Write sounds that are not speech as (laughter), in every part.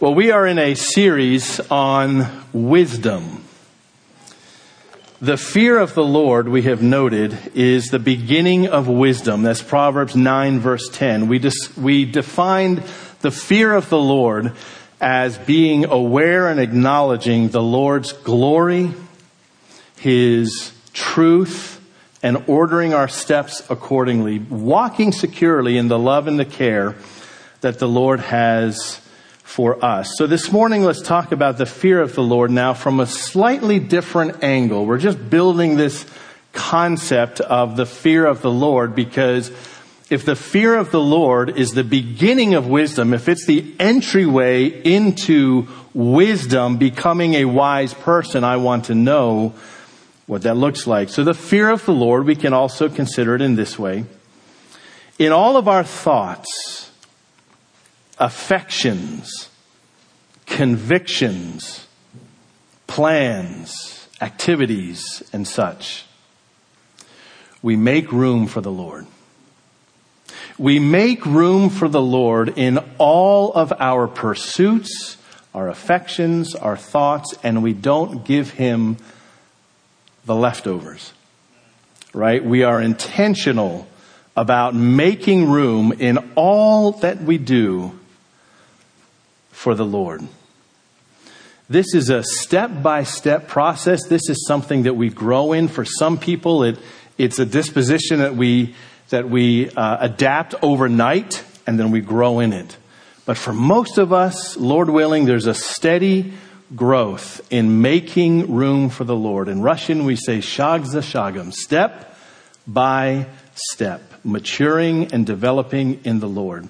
Well, we are in a series on wisdom. The fear of the Lord, we have noted, is the beginning of wisdom. That's Proverbs 9 verse 10. We, dis- we defined the fear of the Lord as being aware and acknowledging the Lord's glory, His truth, and ordering our steps accordingly, walking securely in the love and the care that the Lord has for us. So this morning, let's talk about the fear of the Lord now from a slightly different angle. We're just building this concept of the fear of the Lord because if the fear of the Lord is the beginning of wisdom, if it's the entryway into wisdom, becoming a wise person, I want to know what that looks like. So the fear of the Lord, we can also consider it in this way. In all of our thoughts, affections, convictions, plans, activities, and such. We make room for the Lord. We make room for the Lord in all of our pursuits, our affections, our thoughts, and we don't give Him the leftovers. Right? We are intentional about making room in all that we do for the Lord. This is a step by step process. This is something that we grow in. For some people, it, it's a disposition that we, that we uh, adapt overnight and then we grow in it. But for most of us, Lord willing, there's a steady growth in making room for the Lord. In Russian, we say shag za shagam, step by step, maturing and developing in the Lord.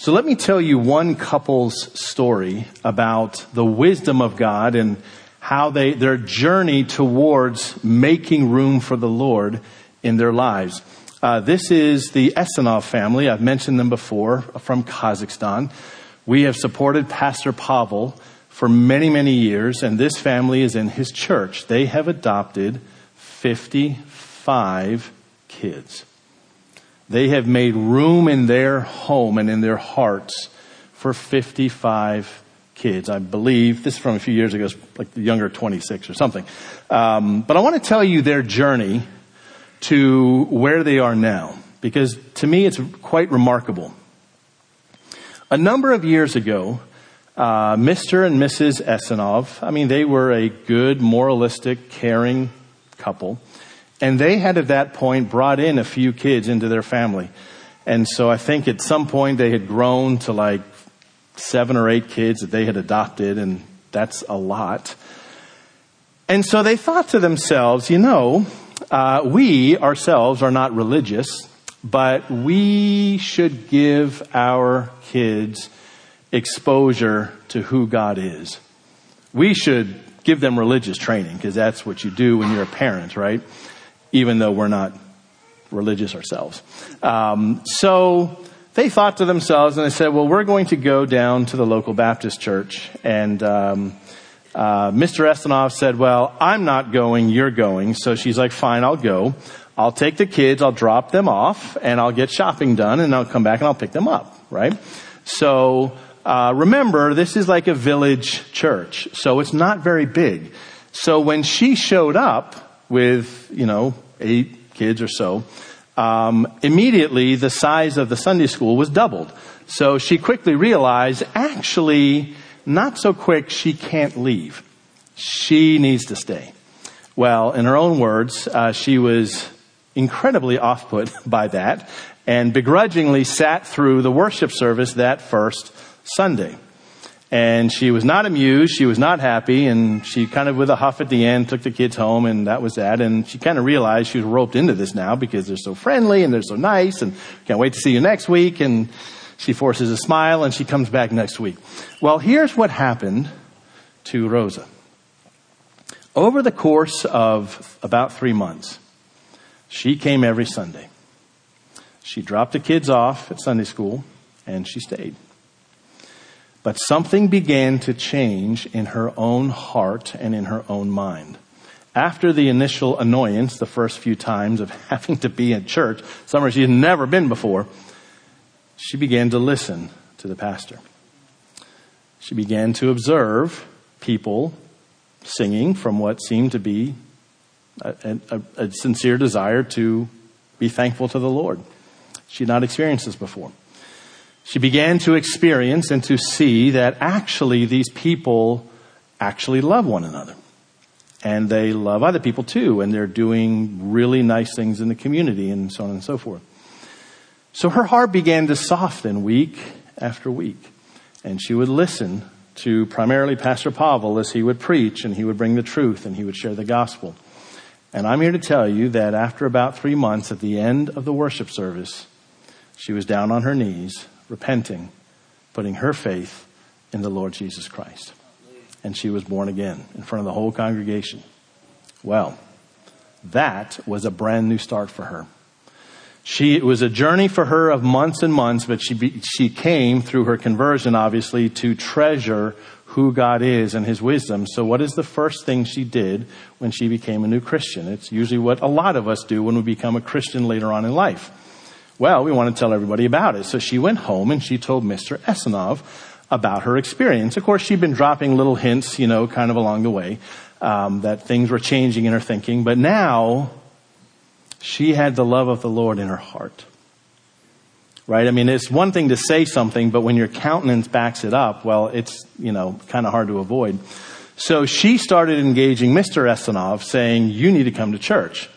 So let me tell you one couple's story about the wisdom of God and how they, their journey towards making room for the Lord in their lives. Uh, this is the Esenov family. I've mentioned them before from Kazakhstan. We have supported Pastor Pavel for many, many years, and this family is in his church. They have adopted 55 kids. They have made room in their home and in their hearts for 55 kids. I believe this is from a few years ago, like the younger 26 or something. Um, but I want to tell you their journey to where they are now, because to me it's quite remarkable. A number of years ago, uh, Mr. and Mrs. Esenov, I mean, they were a good, moralistic, caring couple. And they had at that point brought in a few kids into their family. And so I think at some point they had grown to like seven or eight kids that they had adopted, and that's a lot. And so they thought to themselves, you know, uh, we ourselves are not religious, but we should give our kids exposure to who God is. We should give them religious training because that's what you do when you're a parent, right? Even though we're not religious ourselves. Um, so they thought to themselves and they said, well, we're going to go down to the local Baptist church. And um, uh, Mr. Estenov said, well, I'm not going, you're going. So she's like, fine, I'll go. I'll take the kids, I'll drop them off, and I'll get shopping done, and I'll come back and I'll pick them up, right? So uh, remember, this is like a village church, so it's not very big. So when she showed up, with, you know, eight kids or so, um, immediately the size of the Sunday school was doubled. So she quickly realized, actually, not so quick, she can't leave. She needs to stay. Well, in her own words, uh, she was incredibly off put (laughs) by that and begrudgingly sat through the worship service that first Sunday. And she was not amused. She was not happy. And she kind of, with a huff at the end, took the kids home and that was that. And she kind of realized she was roped into this now because they're so friendly and they're so nice and can't wait to see you next week. And she forces a smile and she comes back next week. Well, here's what happened to Rosa. Over the course of about three months, she came every Sunday. She dropped the kids off at Sunday school and she stayed. But something began to change in her own heart and in her own mind. After the initial annoyance, the first few times of (laughs) having to be in church, somewhere she had never been before, she began to listen to the pastor. She began to observe people singing from what seemed to be a, a, a sincere desire to be thankful to the Lord. She had not experienced this before. She began to experience and to see that actually these people actually love one another. And they love other people too, and they're doing really nice things in the community and so on and so forth. So her heart began to soften week after week. And she would listen to primarily Pastor Pavel as he would preach and he would bring the truth and he would share the gospel. And I'm here to tell you that after about three months at the end of the worship service, she was down on her knees, repenting, putting her faith in the Lord Jesus Christ. And she was born again in front of the whole congregation. Well, that was a brand new start for her. She, it was a journey for her of months and months, but she, be, she came through her conversion, obviously, to treasure who God is and His wisdom. So what is the first thing she did when she became a new Christian? It's usually what a lot of us do when we become a Christian later on in life. Well, we want to tell everybody about it. So she went home and she told Mr. Esanov about her experience. Of course, she'd been dropping little hints, you know, kind of along the way, um, that things were changing in her thinking. But now she had the love of the Lord in her heart. Right? I mean, it's one thing to say something, but when your countenance backs it up, well, it's, you know, kind of hard to avoid. So she started engaging Mr. Esanov saying, you need to come to church.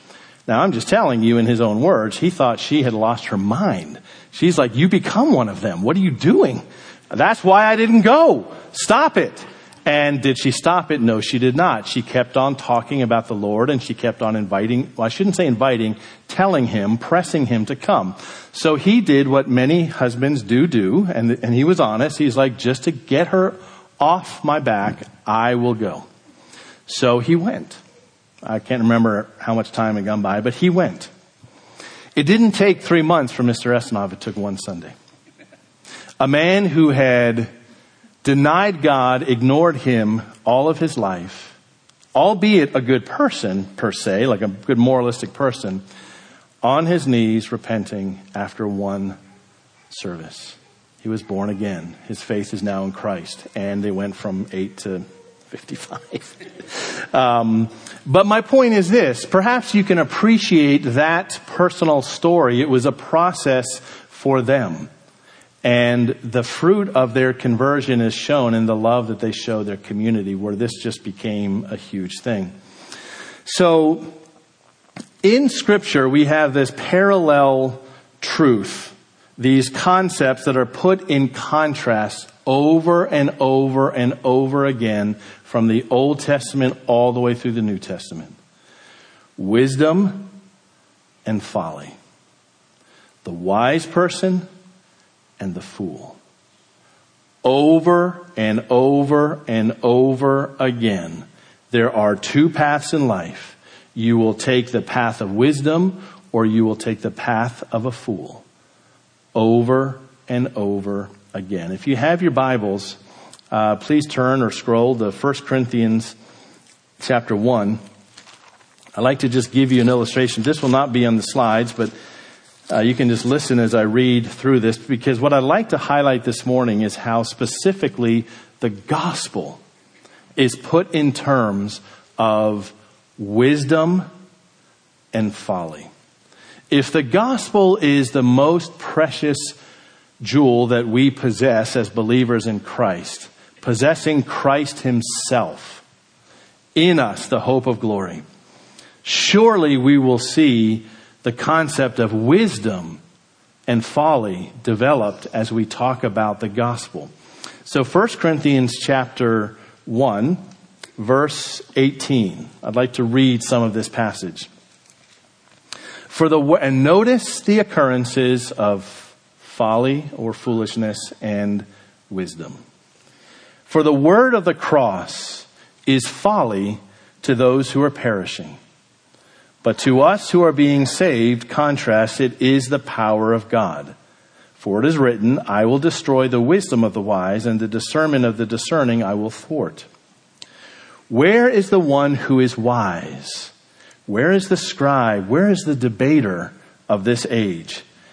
Now I'm just telling you in his own words, he thought she had lost her mind. She's like, you become one of them. What are you doing? That's why I didn't go. Stop it. And did she stop it? No, she did not. She kept on talking about the Lord and she kept on inviting, well, I shouldn't say inviting, telling him, pressing him to come. So he did what many husbands do do, and, and he was honest. He's like, just to get her off my back, I will go. So he went. I can't remember how much time had gone by, but he went. It didn't take three months for Mr. Esanov. It took one Sunday. A man who had denied God, ignored Him all of his life, albeit a good person per se, like a good moralistic person, on his knees repenting after one service. He was born again. His faith is now in Christ. And they went from eight to 55. um, but my point is this perhaps you can appreciate that personal story. It was a process for them. And the fruit of their conversion is shown in the love that they show their community, where this just became a huge thing. So, in Scripture, we have this parallel truth, these concepts that are put in contrast over and over and over again from the Old Testament all the way through the New Testament wisdom and folly. The wise person and the fool. Over and over and over again, there are two paths in life. You will take the path of wisdom or you will take the path of a fool. Over and over again. If you have your Bibles, uh, please turn or scroll to 1 Corinthians chapter 1. I'd like to just give you an illustration. This will not be on the slides, but uh, you can just listen as I read through this because what I'd like to highlight this morning is how specifically the gospel is put in terms of wisdom and folly. If the gospel is the most precious jewel that we possess as believers in Christ, possessing Christ Himself in us, the hope of glory, surely we will see the concept of wisdom and folly developed as we talk about the gospel. So 1 Corinthians chapter 1 verse 18. I'd like to read some of this passage. For the and notice the occurrences of folly or foolishness and wisdom. For the word of the cross is folly to those who are perishing but to us who are being saved, contrast, it is the power of God. For it is written, I will destroy the wisdom of the wise, and the discernment of the discerning I will thwart. Where is the one who is wise? Where is the scribe? Where is the debater of this age?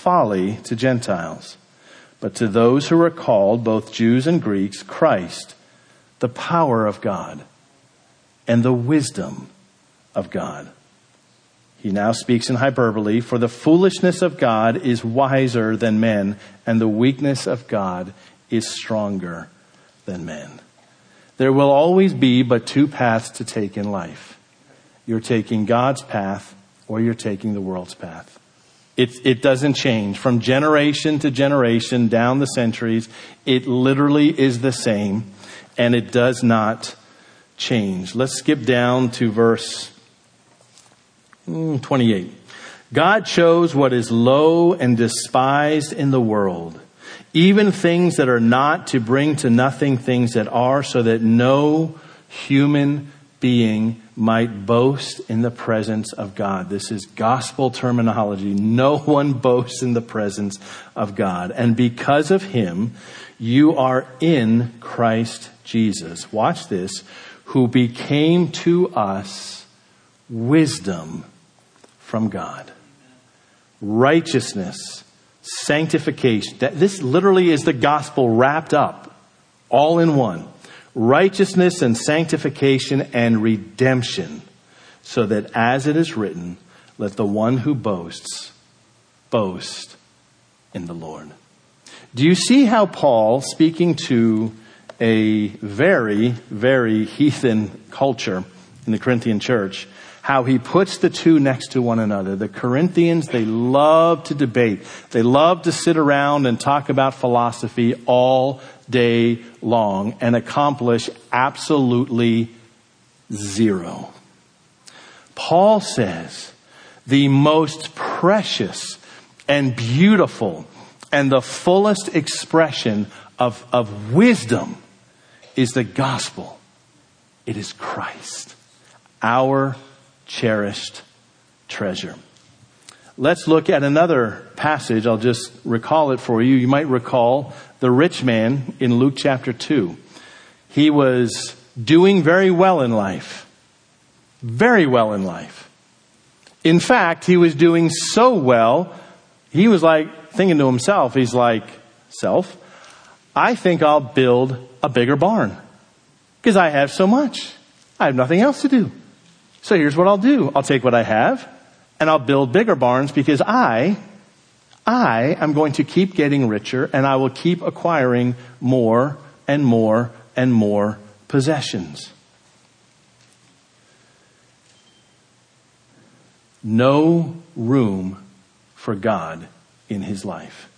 folly to Gentiles. But to those who are called, both Jews and Greeks, Christ, the power of God and the wisdom of God. He now speaks in hyperbole, for the foolishness of God is wiser than men, and the weakness of God is stronger than men. There will always be but two paths to take in life. You're taking God's path or you're taking the world's path. It, it doesn't change from generation to generation down the centuries. It literally is the same and it does not change. Let's skip down to verse mm, 28. God chose what is low and despised in the world, even things that are not to bring to nothing things that are, so that no human being might boast in the presence of God. This is gospel terminology. No one boasts in the presence of God. And because of him, you are in Christ Jesus. Watch this. Who became to us wisdom from God, righteousness, sanctification. This literally is the gospel wrapped up all in one righteousness and sanctification and redemption, so that as it is written, let the one who boasts boast in the Lord. Do you see how Paul, speaking to a very, very heathen culture in the Corinthian church, how he puts the two next to one another. The Corinthians, they love to debate. They love to sit around and talk about philosophy all day long and accomplish absolutely zero. Paul says the most precious and beautiful and the fullest expression of, of wisdom is the gospel. It is Christ, our cherished treasure. Let's look at another passage. I'll just recall it for you. You might recall the rich man in Luke chapter 2. He was doing very well in life. Very well in life. In fact, he was doing so well, he was like thinking to himself, he's like, self, I think I'll build a bigger barn because I have so much. I have nothing else to do. So here's what I'll do. I'll take what I have and I'll build bigger barns because I, I am going to keep getting richer and I will keep acquiring more and more and more possessions. No room for God in his life.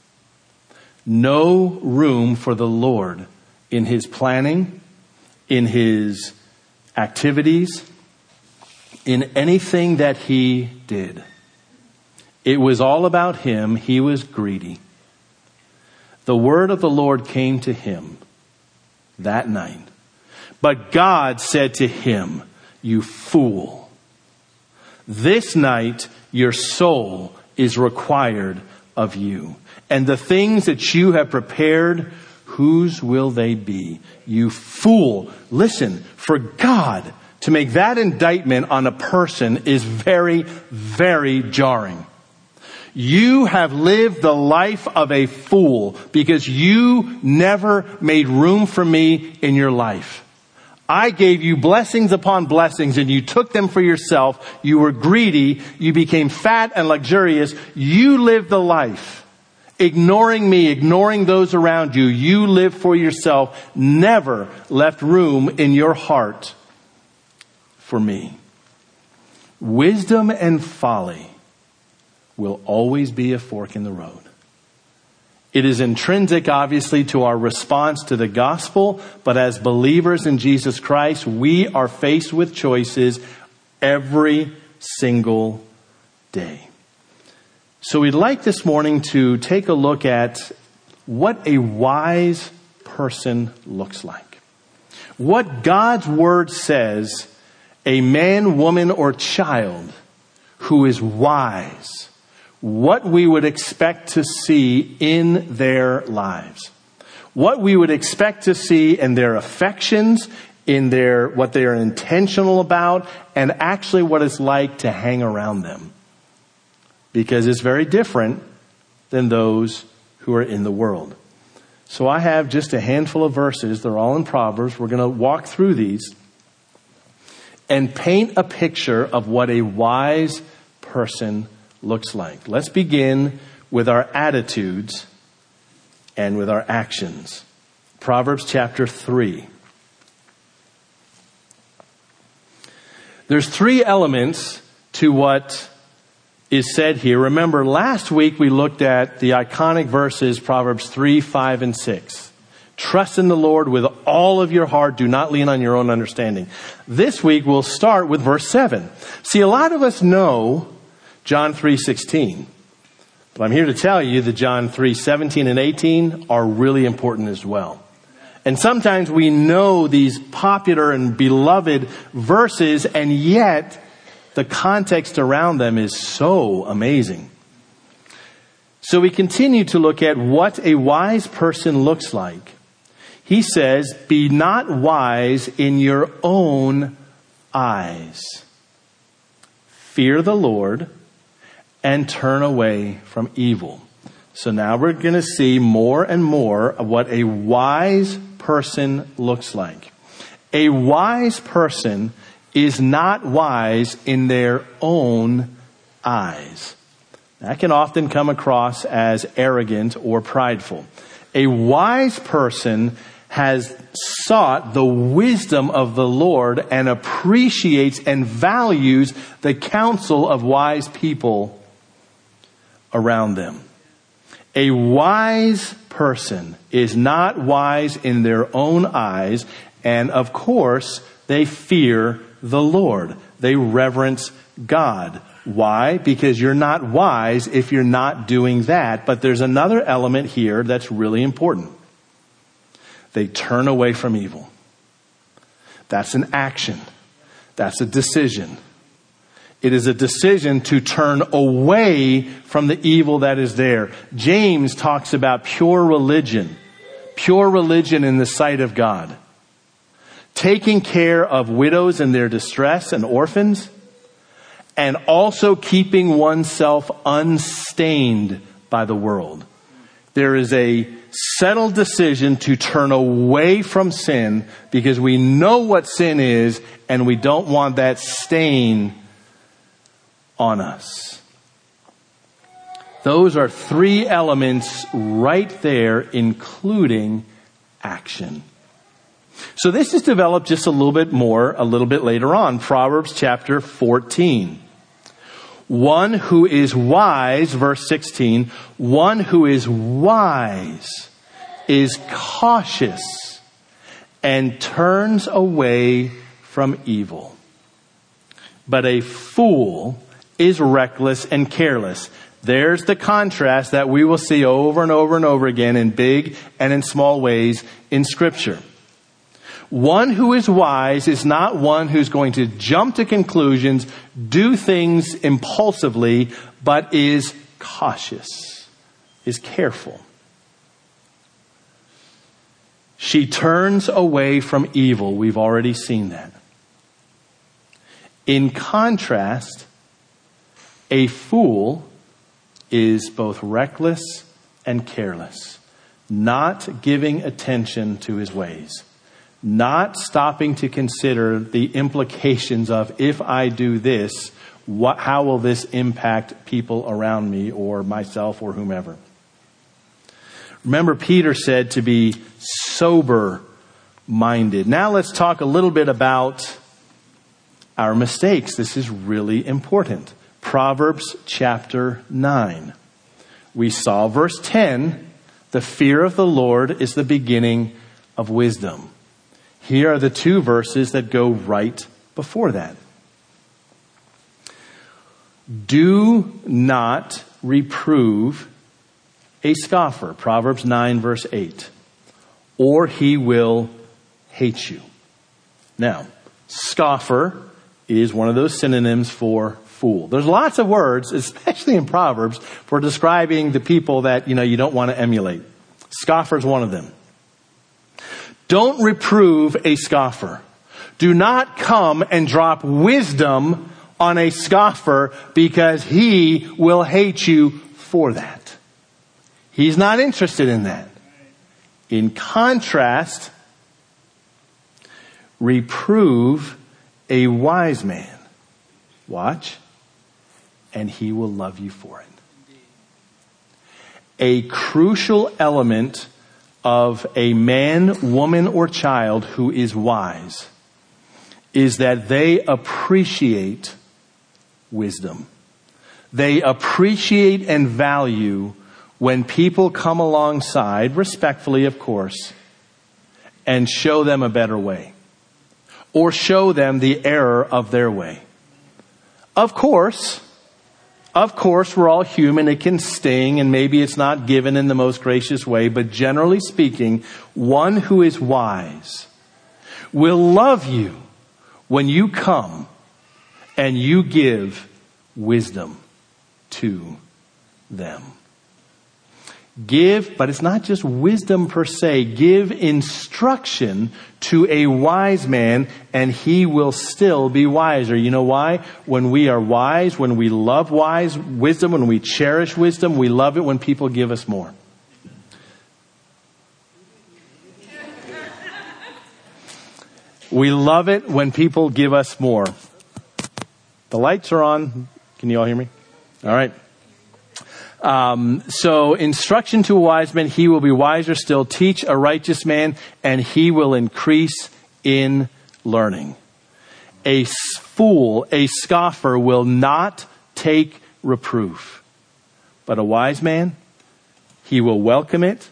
No room for the Lord in his planning, in his activities, in anything that he did. It was all about him. He was greedy. The word of the Lord came to him that night. But God said to him, You fool, this night your soul is required of you. And the things that you have prepared, whose will they be? You fool. Listen, for God to make that indictment on a person is very, very jarring. You have lived the life of a fool because you never made room for me in your life. I gave you blessings upon blessings and you took them for yourself. You were greedy. You became fat and luxurious. You lived the life. Ignoring me, ignoring those around you. You lived for yourself. Never left room in your heart for me. Wisdom and folly will always be a fork in the road. It is intrinsic, obviously, to our response to the gospel, but as believers in Jesus Christ, we are faced with choices every single day. So we'd like this morning to take a look at what a wise person looks like. What God's word says a man, woman, or child who is wise, what we would expect to see in their lives. What we would expect to see in their affections, in their, what they are intentional about, and actually what it's like to hang around them. Because it's very different than those who are in the world. So I have just a handful of verses. They're all in Proverbs. We're going to walk through these and paint a picture of what a wise person looks like. Let's begin with our attitudes and with our actions. Proverbs chapter 3. There's three elements to what is said here. Remember, last week we looked at the iconic verses, Proverbs 3, 5, and 6. Trust in the Lord with all of your heart. Do not lean on your own understanding. This week we'll start with verse 7. See, a lot of us know John 3:16. But I'm here to tell you that John 3:17 and 18 are really important as well. And sometimes we know these popular and beloved verses and yet the context around them is so amazing. So we continue to look at what a wise person looks like. He says, be not wise in your own eyes. Fear the Lord and turn away from evil. So now we're going to see more and more of what a wise person looks like. A wise person is not wise in their own eyes. That can often come across as arrogant or prideful. A wise person has sought the wisdom of the Lord and appreciates and values the counsel of wise people around them. A wise person is not wise in their own eyes, and of course, they fear the Lord. They reverence God. Why? Because you're not wise if you're not doing that. But there's another element here that's really important. They turn away from evil. That's an action. That's a decision. It is a decision to turn away from the evil that is there. James talks about pure religion. Pure religion in the sight of God. Taking care of widows in their distress and orphans. And also keeping oneself unstained by the world. There is a settled decision to turn away from sin because we know what sin is and we don't want that stain on us. Those are three elements right there, including action. So this is developed just a little bit more a little bit later on. Proverbs chapter 14. One who is wise, verse 16, one who is wise is cautious and turns away from evil. But a fool is reckless and careless. There's the contrast that we will see over and over and over again in big and in small ways in scripture. One who is wise is not one who's going to jump to conclusions, do things impulsively, but is cautious, is careful. She turns away from evil. We've already seen that. In contrast, a fool is both reckless and careless, not giving attention to his ways, not stopping to consider the implications of if I do this, what, how will this impact people around me or myself or whomever? Remember, Peter said to be sober minded. Now let's talk a little bit about our mistakes. This is really important. Proverbs chapter 9. We saw verse 10 the fear of the Lord is the beginning of wisdom. Here are the two verses that go right before that. Do not reprove a scoffer. Proverbs 9 verse 8. or he will hate you. Now, scoffer is one of those synonyms for fool. There's lots of words, especially in Proverbs, for describing the people that, you know, you don't want to emulate. Scoffer is one of them. Don't reprove a scoffer. Do not come and drop wisdom on a scoffer because he will hate you for that. He's not interested in that. In contrast, reprove a wise man. Watch, and he will love you for it. A crucial element of a man, woman, or child who is wise is that they appreciate wisdom. They appreciate and value when people come alongside, respectfully of course, and show them a better way. Or show them the error of their way. Of course, of course, we're all human. It can sting and maybe it's not given in the most gracious way, but generally speaking, one who is wise will love you when you come and you give wisdom to them. Give, but it's not just wisdom per se. Give instruction to a wise man and he will still be wiser. You know why? When we are wise, when we love wise wisdom, when we cherish wisdom, we love it when people give us more. We love it when people give us more. The lights are on. Can you all hear me? All right. Um, so instruction to a wise man, he will be wiser still. Teach a righteous man, and he will increase in learning. A fool, a scoffer, will not take reproof, but a wise man, he will welcome it,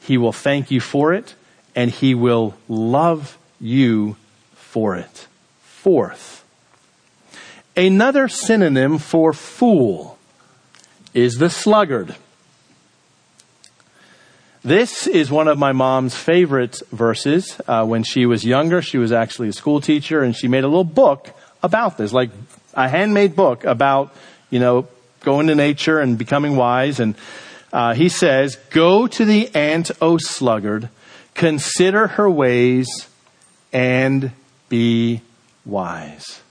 he will thank you for it, and he will love you for it. Fourth, another synonym for fool is the sluggard. This is one of my mom's favorite verses. Uh, when she was younger, she was actually a school teacher, and she made a little book about this, like a handmade book about, you know, going to nature and becoming wise. And uh, he says, "Go to the ant, O sluggard, consider her ways, and be wise."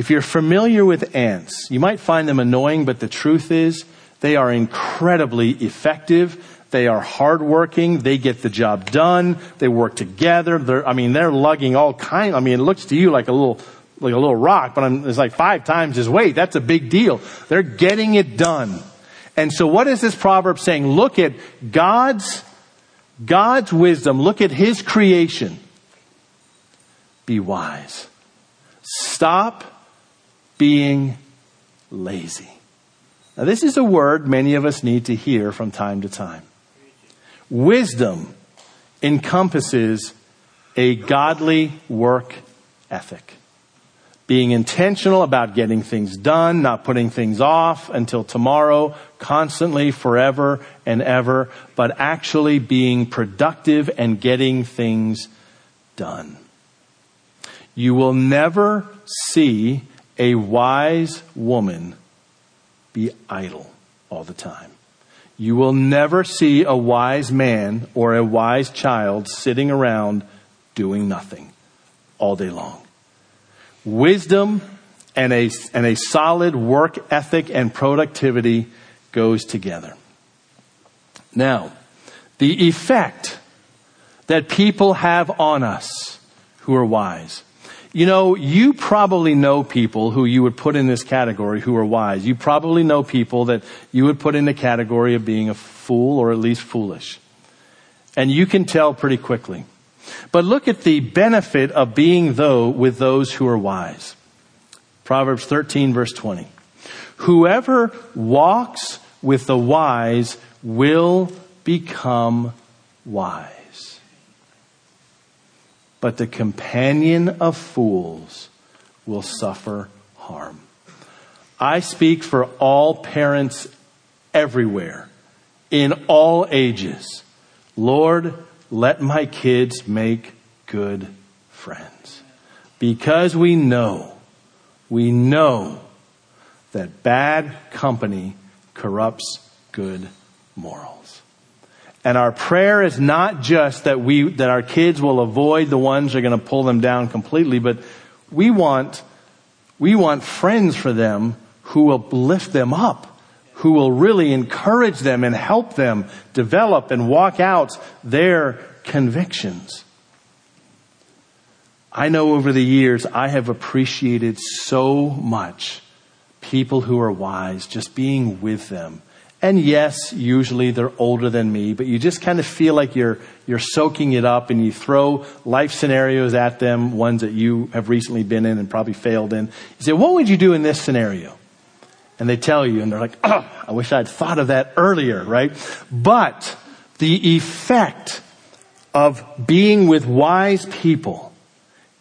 If you're familiar with ants, you might find them annoying, but the truth is they are incredibly effective. They are hardworking. They get the job done. They work together. They're, I mean, they're lugging all kind. I mean, it looks to you like a little, like a little rock, but I'm, it's like five times his weight. That's a big deal. They're getting it done. And so what is this proverb saying? Look at God's, God's wisdom. Look at His creation. Be wise. Stop being lazy. Now, this is a word many of us need to hear from time to time. Wisdom encompasses a godly work ethic. Being intentional about getting things done, not putting things off until tomorrow, constantly, forever and ever, but actually being productive and getting things done. You will never see a wise woman be idle all the time. You will never see a wise man or a wise child sitting around doing nothing all day long. Wisdom and a, and a solid work ethic and productivity goes together. Now, the effect that people have on us who are wise. You know, you probably know people who you would put in this category who are wise. You probably know people that you would put in the category of being a fool or at least foolish. And you can tell pretty quickly. But look at the benefit of being though with those who are wise. Proverbs 13 verse 20. Whoever walks with the wise will become wise but the companion of fools will suffer harm. I speak for all parents everywhere, in all ages. Lord, let my kids make good friends. Because we know, we know that bad company corrupts good morals. And our prayer is not just that we, that our kids will avoid the ones that are going to pull them down completely, but we want, we want friends for them who will lift them up, who will really encourage them and help them develop and walk out their convictions. I know over the years I have appreciated so much people who are wise, just being with them. And yes, usually they're older than me, but you just kind of feel like you're, you're soaking it up and you throw life scenarios at them, ones that you have recently been in and probably failed in. You say, what would you do in this scenario? And they tell you and they're like, oh, I wish I'd thought of that earlier, right? But the effect of being with wise people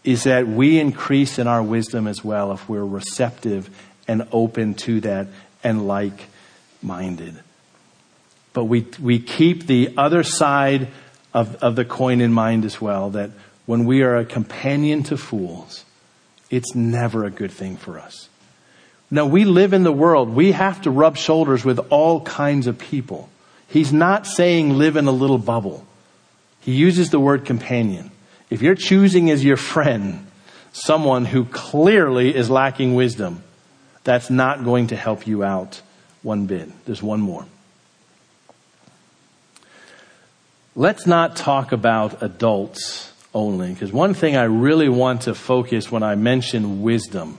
is that we increase in our wisdom as well if we're receptive and open to that and like minded. But we, we keep the other side of, of the coin in mind as well that when we are a companion to fools, it's never a good thing for us. Now, we live in the world. We have to rub shoulders with all kinds of people. He's not saying live in a little bubble. He uses the word companion. If you're choosing as your friend someone who clearly is lacking wisdom, that's not going to help you out one bit. There's one more. Let's not talk about adults only, because one thing I really want to focus when I mention wisdom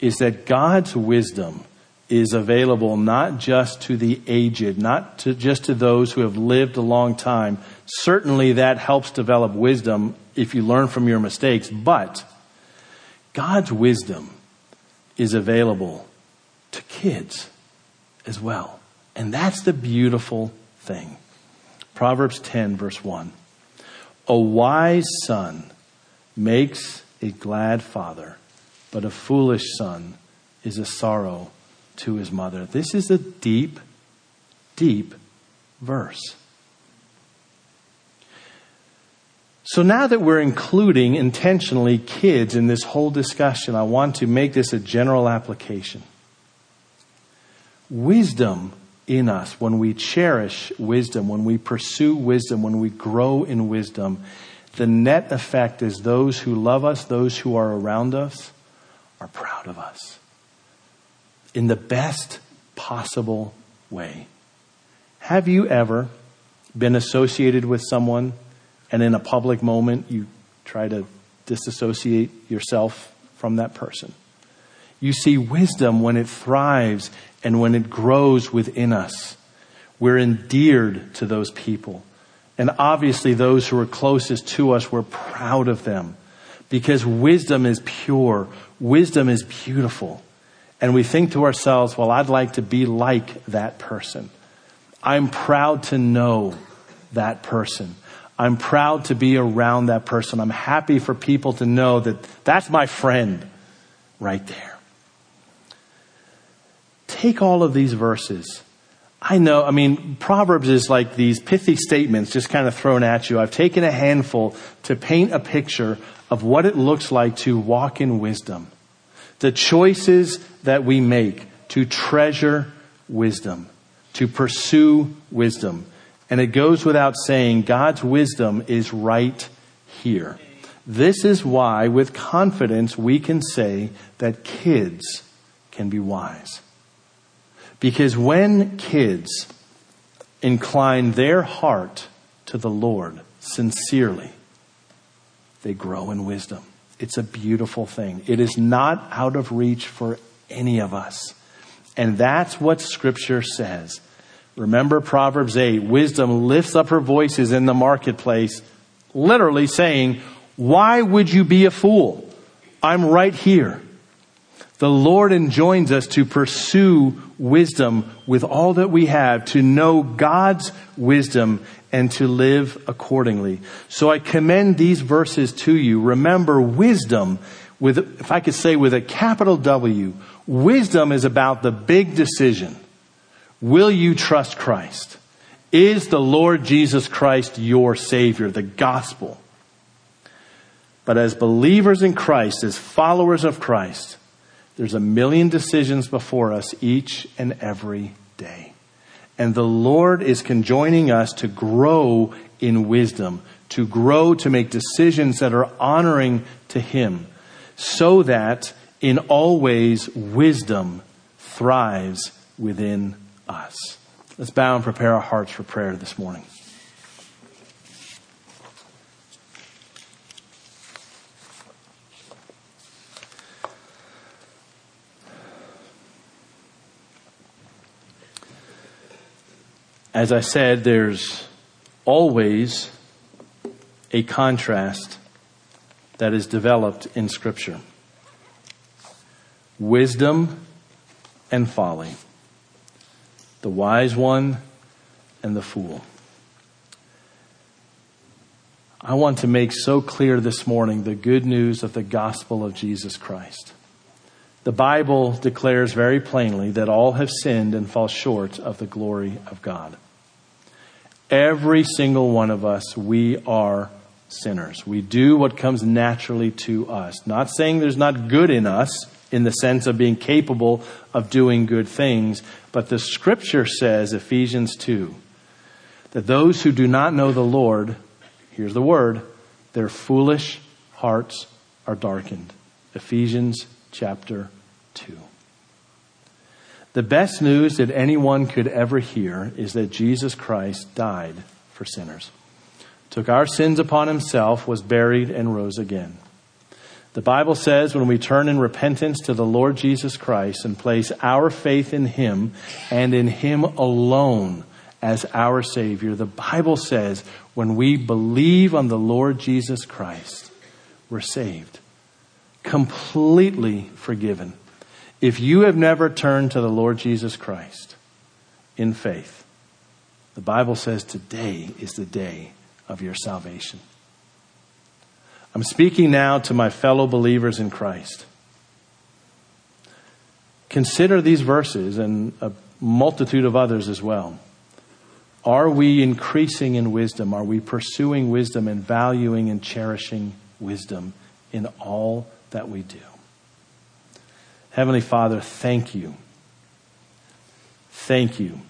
is that God's wisdom is available not just to the aged, not to, just to those who have lived a long time. Certainly that helps develop wisdom if you learn from your mistakes, but God's wisdom is available to kids as well. And that's the beautiful thing. Proverbs 10 verse 1. A wise son makes a glad father, but a foolish son is a sorrow to his mother. This is a deep, deep verse. So now that we're including intentionally kids in this whole discussion, I want to make this a general application wisdom in us, when we cherish wisdom, when we pursue wisdom, when we grow in wisdom, the net effect is those who love us, those who are around us, are proud of us in the best possible way. Have you ever been associated with someone and in a public moment you try to disassociate yourself from that person? You see wisdom when it thrives and when it grows within us. We're endeared to those people. And obviously, those who are closest to us, we're proud of them because wisdom is pure, wisdom is beautiful. And we think to ourselves, well, I'd like to be like that person. I'm proud to know that person. I'm proud to be around that person. I'm happy for people to know that that's my friend right there take all of these verses. I know, I mean, Proverbs is like these pithy statements just kind of thrown at you. I've taken a handful to paint a picture of what it looks like to walk in wisdom. The choices that we make to treasure wisdom, to pursue wisdom. And it goes without saying, God's wisdom is right here. This is why, with confidence, we can say that kids can be wise. Because when kids incline their heart to the Lord sincerely, they grow in wisdom. It's a beautiful thing. It is not out of reach for any of us. And that's what scripture says. Remember Proverbs 8, wisdom lifts up her voices in the marketplace, literally saying, why would you be a fool? I'm right here. The Lord enjoins us to pursue wisdom with all that we have, to know God's wisdom and to live accordingly. So I commend these verses to you. Remember wisdom with, if I could say with a capital W, wisdom is about the big decision. Will you trust Christ? Is the Lord Jesus Christ your Savior, the gospel? But as believers in Christ, as followers of Christ, there's a million decisions before us each and every day. And the Lord is conjoining us to grow in wisdom, to grow to make decisions that are honoring to Him, so that in all ways wisdom thrives within us. Let's bow and prepare our hearts for prayer this morning. As I said, there's always a contrast that is developed in Scripture wisdom and folly, the wise one and the fool. I want to make so clear this morning the good news of the gospel of Jesus Christ. The Bible declares very plainly that all have sinned and fall short of the glory of God. Every single one of us, we are sinners. We do what comes naturally to us. Not saying there's not good in us in the sense of being capable of doing good things, but the scripture says, Ephesians 2, that those who do not know the Lord, here's the word, their foolish hearts are darkened. Ephesians chapter 2. The best news that anyone could ever hear is that Jesus Christ died for sinners, took our sins upon himself, was buried, and rose again. The Bible says when we turn in repentance to the Lord Jesus Christ and place our faith in him and in him alone as our Savior, the Bible says when we believe on the Lord Jesus Christ, we're saved, completely forgiven if you have never turned to the Lord Jesus Christ in faith, the Bible says today is the day of your salvation. I'm speaking now to my fellow believers in Christ. Consider these verses and a multitude of others as well. Are we increasing in wisdom? Are we pursuing wisdom and valuing and cherishing wisdom in all that we do? Heavenly Father, thank you. Thank you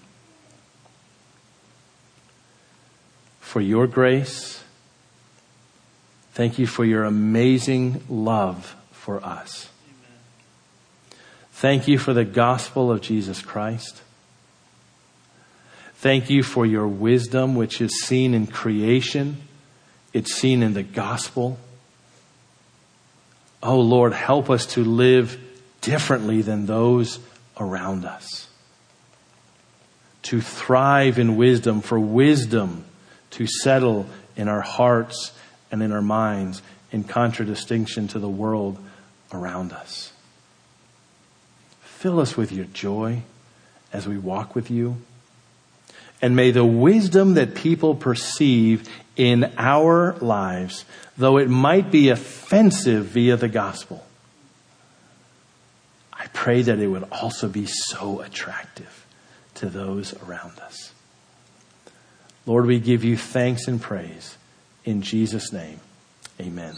for your grace. Thank you for your amazing love for us. Amen. Thank you for the gospel of Jesus Christ. Thank you for your wisdom, which is seen in creation. It's seen in the gospel. Oh Lord, help us to live differently than those around us. To thrive in wisdom, for wisdom to settle in our hearts and in our minds in contradistinction to the world around us. Fill us with your joy as we walk with you. And may the wisdom that people perceive in our lives, though it might be offensive via the gospel, I pray that it would also be so attractive to those around us. Lord, we give you thanks and praise. In Jesus' name, amen.